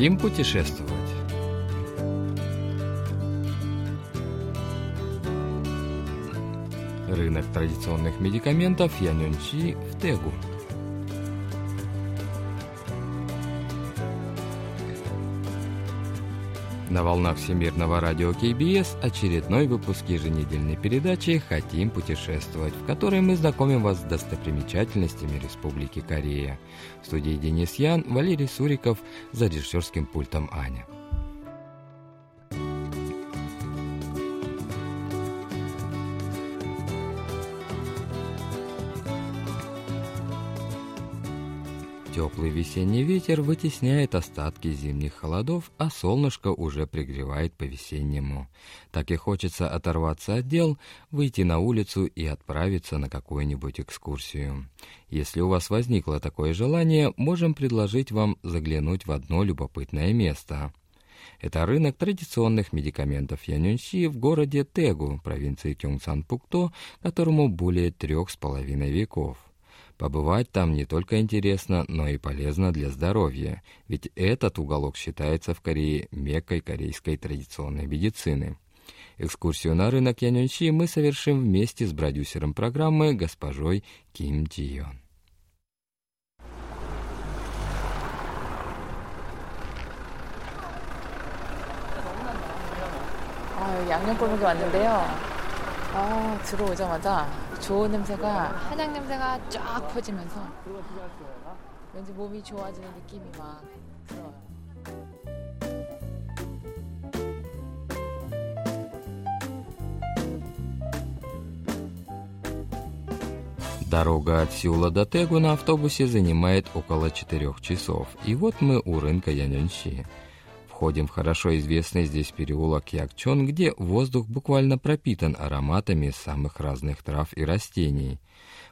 Хотим путешествовать? Рынок традиционных медикаментов Янюнчи в Тегу – На волнах Всемирного радио КБС очередной выпуск еженедельной передачи «Хотим путешествовать», в которой мы знакомим вас с достопримечательностями Республики Корея. В студии Денис Ян, Валерий Суриков, за режиссерским пультом Аня. Теплый весенний ветер вытесняет остатки зимних холодов, а солнышко уже пригревает по-весеннему. Так и хочется оторваться от дел, выйти на улицу и отправиться на какую-нибудь экскурсию. Если у вас возникло такое желание, можем предложить вам заглянуть в одно любопытное место. Это рынок традиционных медикаментов Янюньси в городе Тегу, провинции Кёнгсан-Пукто, которому более трех с половиной веков. Побывать там не только интересно, но и полезно для здоровья, ведь этот уголок считается в Корее меккой корейской традиционной медицины. Экскурсию на рынок Яньонщи мы совершим вместе с продюсером программы госпожой Ким Джион. 양념골목에 왔는데요. 아, 들어오자마자 좋은 냄새가 한약 냄새가 쫙 퍼지면서 왠지 몸이 좋아지는 느낌이 막 들어요. Дорога от Сеула до Тегу на автобусе занимает около 4 часов. И вот мы у рынка Яньонщи. Входим в хорошо известный здесь переулок Якчон, где воздух буквально пропитан ароматами самых разных трав и растений.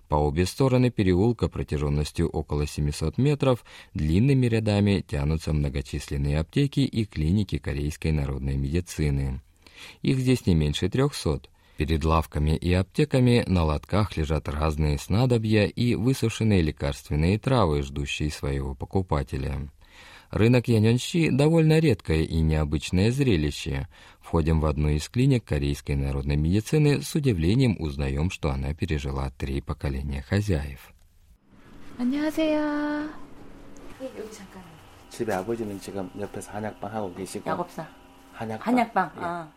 По обе стороны переулка протяженностью около 700 метров длинными рядами тянутся многочисленные аптеки и клиники корейской народной медицины. Их здесь не меньше 300. Перед лавками и аптеками на лотках лежат разные снадобья и высушенные лекарственные травы, ждущие своего покупателя. Рынок Яньонщи – довольно редкое и необычное зрелище. Входим в одну из клиник корейской народной медицины, с удивлением узнаем, что она пережила три поколения хозяев. 안녕하세요. 여기 잠깐. 집에 아버지는 지금 옆에서 한약방 하고 계시고. 약업사. 한약방. 한약방. 예. 아.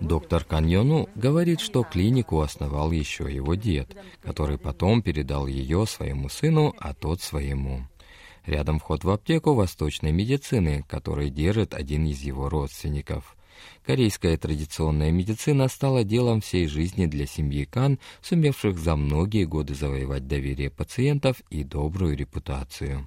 Доктор Каньону говорит, что клинику основал еще его дед, который потом передал ее своему сыну, а тот своему. Рядом вход в аптеку восточной медицины, который держит один из его родственников. Корейская традиционная медицина стала делом всей жизни для семьи Кан, сумевших за многие годы завоевать доверие пациентов и добрую репутацию.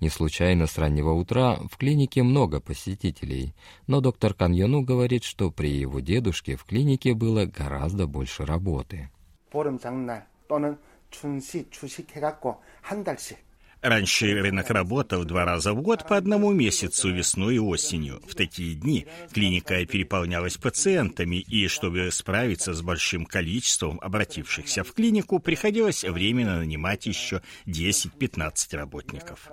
Не случайно с раннего утра в клинике много посетителей, но доктор Кан Йону говорит, что при его дедушке в клинике было гораздо больше работы. 보름 장날 또는 춘시 추식해갖고 한 달씩 Раньше рынок работал два раза в год по одному месяцу, весной и осенью. В такие дни клиника переполнялась пациентами, и чтобы справиться с большим количеством обратившихся в клинику, приходилось временно нанимать еще 10-15 работников.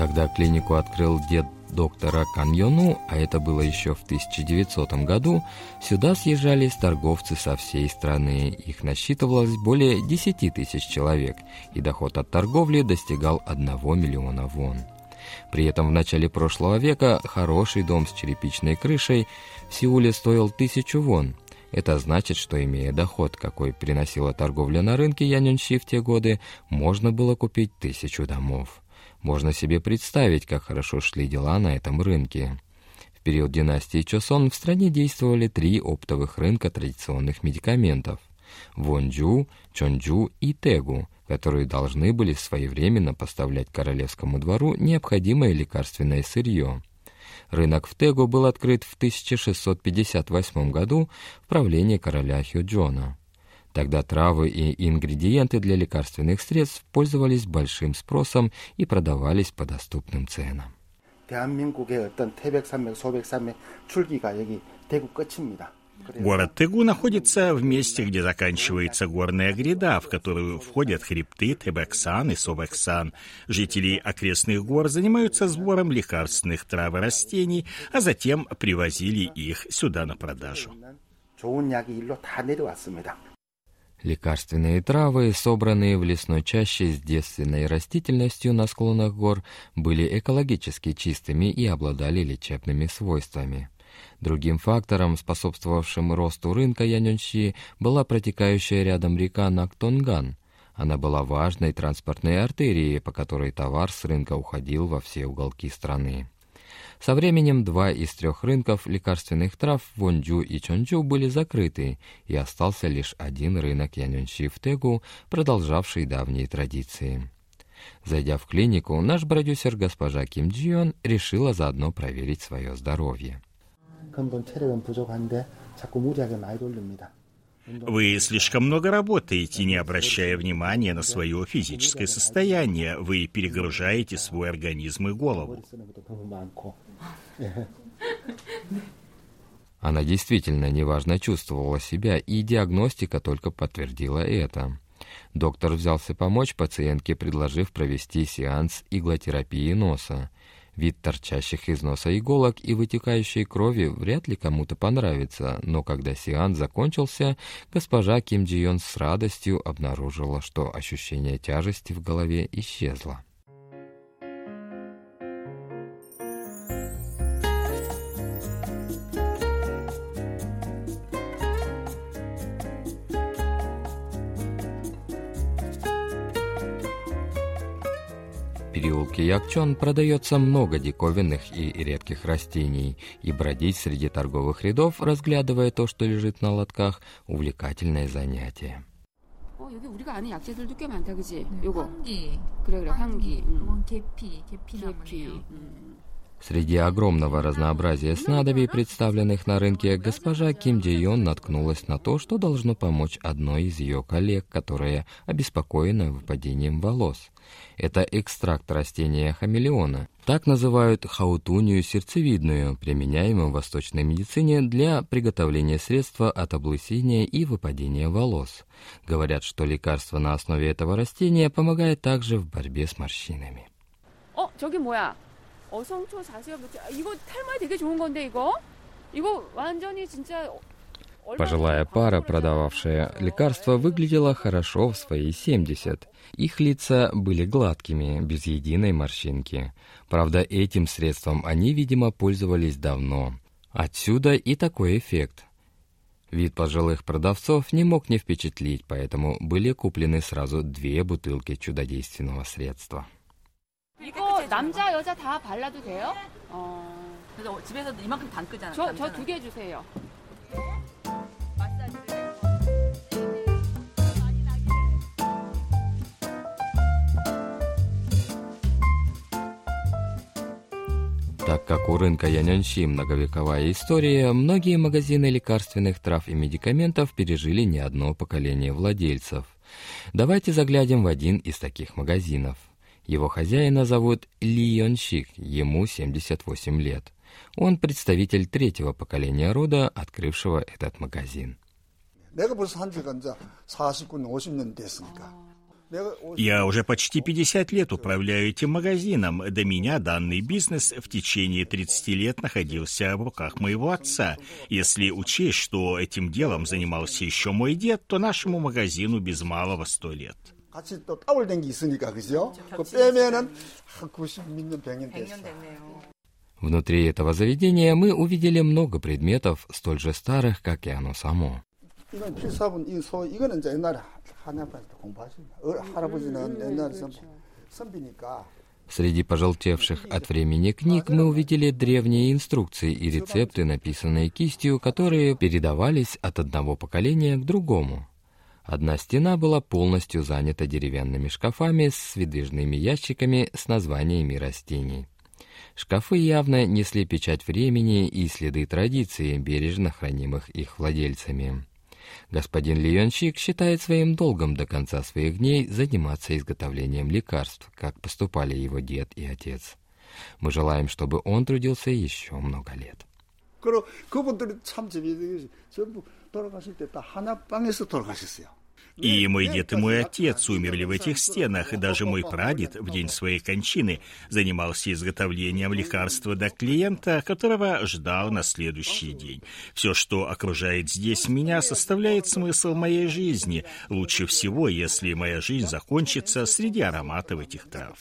Когда клинику открыл дед доктора Каньону, а это было еще в 1900 году, сюда съезжались торговцы со всей страны. Их насчитывалось более 10 тысяч человек, и доход от торговли достигал 1 миллиона вон. При этом в начале прошлого века хороший дом с черепичной крышей в Сеуле стоил тысячу вон. Это значит, что имея доход, какой приносила торговля на рынке Яньонщи в те годы, можно было купить тысячу домов. Можно себе представить, как хорошо шли дела на этом рынке. В период династии Чосон в стране действовали три оптовых рынка традиционных медикаментов – Вонджу, Чонджу и Тегу, которые должны были своевременно поставлять королевскому двору необходимое лекарственное сырье. Рынок в Тегу был открыт в 1658 году в правлении короля Хюджона. Тогда травы и ингредиенты для лекарственных средств пользовались большим спросом и продавались по доступным ценам. 대한민국의 어떤 태백산맥, 소백산맥 출기가 여기 대구 끝입니다. Город Тыгу находится в месте, где заканчивается горная гряда, в которую входят хребты Тебексан и Собексан. Жители окрестных гор занимаются сбором лекарственных трав и растений, а затем привозили их сюда на продажу. Лекарственные травы, собранные в лесной чаще с девственной растительностью на склонах гор, были экологически чистыми и обладали лечебными свойствами. Другим фактором, способствовавшим росту рынка Яньонщи, была протекающая рядом река Нактонган. Она была важной транспортной артерией, по которой товар с рынка уходил во все уголки страны. Со временем два из трех рынков лекарственных трав Вонджу и Чонджу были закрыты, и остался лишь один рынок Яньонщи в Тегу, продолжавший давние традиции. Зайдя в клинику, наш продюсер госпожа Ким Джион решила заодно проверить свое здоровье. Вы слишком много работаете, не обращая внимания на свое физическое состояние. Вы перегружаете свой организм и голову. Она действительно неважно чувствовала себя, и диагностика только подтвердила это. Доктор взялся помочь пациентке, предложив провести сеанс иглотерапии носа. Вид торчащих из носа иголок и вытекающей крови вряд ли кому-то понравится, но когда сеанс закончился, госпожа Ким Джи Йон с радостью обнаружила, что ощущение тяжести в голове исчезло. переулке Якчон продается много диковинных и редких растений, и бродить среди торговых рядов, разглядывая то, что лежит на лотках, увлекательное занятие. 여기 우리가 아는 약재들도 꽤 많다, 그지? 네, 요거. 황기. 그래, 그래, 황기. 음. 계피, 계피나물이요. Среди огромного разнообразия снадобий, представленных на рынке, госпожа Ким Ди Йон наткнулась на то, что должно помочь одной из ее коллег, которая обеспокоена выпадением волос. Это экстракт растения хамелеона. Так называют хаутунию сердцевидную, применяемую в восточной медицине для приготовления средства от облысения и выпадения волос. Говорят, что лекарство на основе этого растения помогает также в борьбе с морщинами. О, 저기 뭐야? 어성초 자수엽 이거 탈모에 되게 좋은 건데 이거 이거 완전히 진짜 Пожилая пара, продававшая лекарства, выглядела хорошо в свои 70. Их лица были гладкими, без единой морщинки. Правда, этим средством они, видимо, пользовались давно. Отсюда и такой эффект. Вид пожилых продавцов не мог не впечатлить, поэтому были куплены сразу две бутылки чудодейственного средства. 이거 남자 여자 다 발라도 돼요? 어. 그래서 집에서 이만큼 담그잖아. 저저 두 개 주세요. Так как у рынка Яньаньши многовековая история, многие магазины лекарственных трав и медикаментов пережили не одно поколение владельцев. Давайте заглянем в один из таких магазинов. Его хозяина зовут Ли Йонщик, ему 78 лет. Он представитель третьего поколения рода, открывшего этот магазин. Я уже почти 50 лет управляю этим магазином. До меня данный бизнес в течение 30 лет находился в руках моего отца. Если учесть, что этим делом занимался еще мой дед, то нашему магазину без малого 100 лет. 같이 또 따블된 게 있으니까 그죠? 그 빼면은 한 90년 100년 됐어. Внутри этого заведения мы увидели много предметов, столь же старых, как и оно само. 이건 필사본 이소 이거는 이제 옛날에 한양반에서 공부하십니다. 할아버지는 옛날에 선비니까 Среди пожелтевших от времени книг мы увидели древние инструкции и рецепты, написанные кистью, которые передавались от одного поколения к другому. Одна стена была полностью занята деревянными шкафами с выдвижными ящиками с названиями растений. Шкафы явно несли печать времени и следы традиции, бережно хранимых их владельцами. Господин Лионщик считает своим долгом до конца своих дней заниматься изготовлением лекарств, как поступали его дед и отец. Мы желаем, чтобы он трудился еще много лет. 그리고 그분들이 참 재미있는 게 전부 돌아가실 때 다 하나 방에서 돌아가셨어요. И мой дед и мой отец умерли в этих стенах, и даже мой прадед в день своей кончины занимался изготовлением лекарства для клиента, которого ждал на следующий день. Все, что окружает здесь меня, составляет смысл моей жизни. Лучше всего, если моя жизнь закончится среди ароматов этих трав.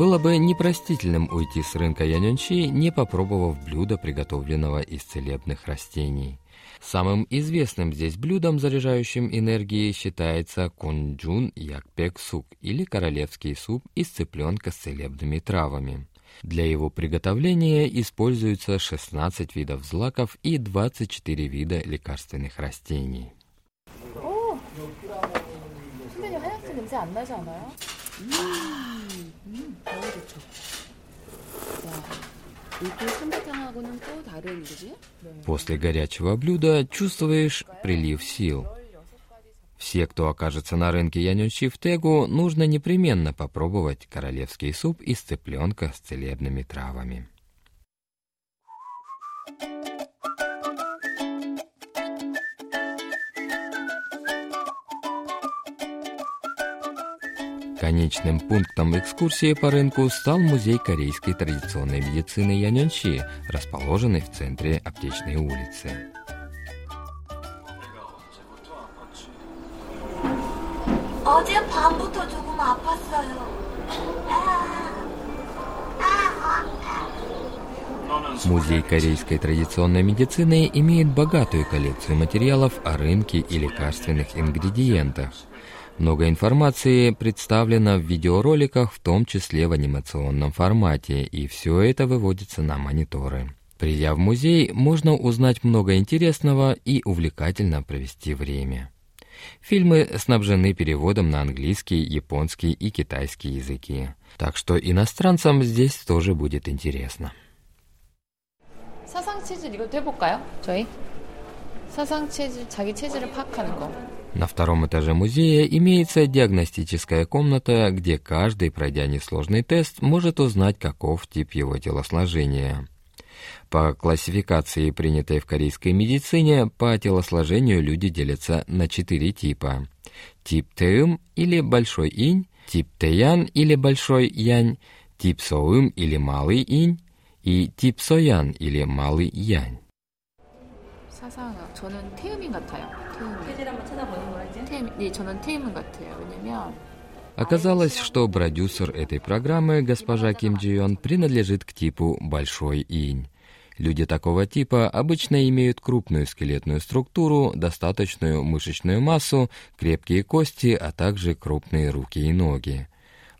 Было бы непростительным уйти с рынка Яньончи, не попробовав блюда, приготовленного из целебных растений. Самым известным здесь блюдом, заряжающим энергией, считается кунджун якпек сук или королевский суп из цыпленка с целебными травами. Для его приготовления используются 16 видов злаков и 24 вида лекарственных растений. 오! 선생님 하얗게 냄새 안 나지 않아요? 너무 좋죠. 와, 이게 삼계탕하고는 또 다른 그지? После горячего блюда чувствуешь прилив сил. Все, кто окажется на рынке Яньончи в Тегу, нужно непременно попробовать королевский суп из цыпленка с целебными травами. Конечным пунктом экскурсии по рынку стал музей корейской традиционной медицины Яньончи, расположенный в центре Аптечной улицы. 어제 밤부터 조금 아팠어요. Музей корейской традиционной медицины имеет богатую коллекцию материалов о рынке и лекарственных ингредиентах. Много информации представлено в видеороликах, в том числе в анимационном формате, и все это выводится на мониторы. Придя в музей, можно узнать много интересного и увлекательно провести время. Фильмы снабжены переводом на английский, японский и китайский языки. Так что иностранцам здесь тоже будет интересно. 사상 체질 이것도 해볼까요? 저희? 사상 체질, 자기 체질을 파악하는 거. На втором этаже музея имеется диагностическая комната, где каждый, пройдя несложный тест, может узнать, каков тип его телосложения. По классификации, принятой в корейской медицине, по телосложению люди делятся на четыре типа. Тип Тэым или Большой Инь, тип Тэян или Большой Янь, тип Соым или Малый Инь и тип Соян или Малый Янь. 사상, 저는 태음인 같아요. 태음인. 체질 한번 찾아보는 거야 이제. 태음, 네, 저는 태음인 같아요. 왜냐면 Оказалось, что продюсер этой программы, госпожа Ким Джи Йон, принадлежит к типу «большой инь». Люди такого типа обычно имеют крупную скелетную структуру, достаточную мышечную массу, крепкие кости, а также крупные руки и ноги.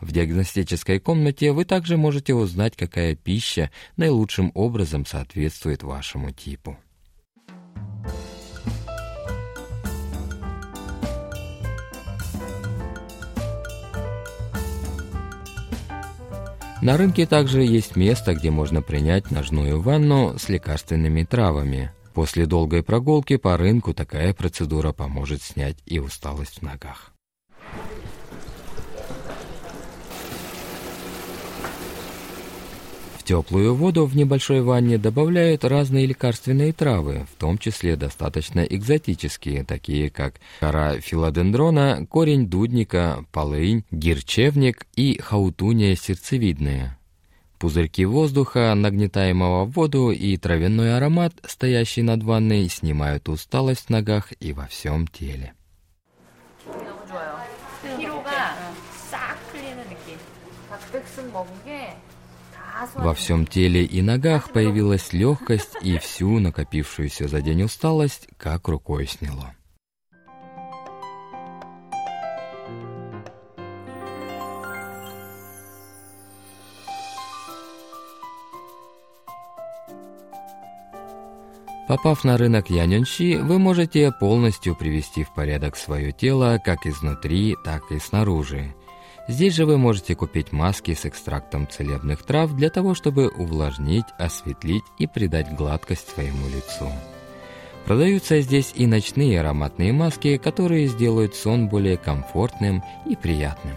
В диагностической комнате вы также можете узнать, какая пища наилучшим образом соответствует вашему типу. На рынке также есть место, где можно принять ножную ванну с лекарственными травами. После долгой прогулки по рынку такая процедура поможет снять и усталость в ногах. Теплую воду в небольшой ванне добавляют разные лекарственные травы, в том числе достаточно экзотические, такие как кора филодендрона, корень дудника, полынь, гирчевник и хаутуния сердцевидная. Пузырьки воздуха, нагнетаемого в воду, и травяной аромат, стоящий над ванной, снимают усталость в ногах и во всем теле. Во всем теле и ногах появилась легкость, и всю накопившуюся за день усталость как рукой сняло. Попав на рынок Яньонщи, вы можете полностью привести в порядок свое тело как изнутри, так и снаружи. Здесь же вы можете купить маски с экстрактом целебных трав для того, чтобы увлажнить, осветлить и придать гладкость своему лицу. Продаются здесь и ночные ароматные маски, которые сделают сон более комфортным и приятным.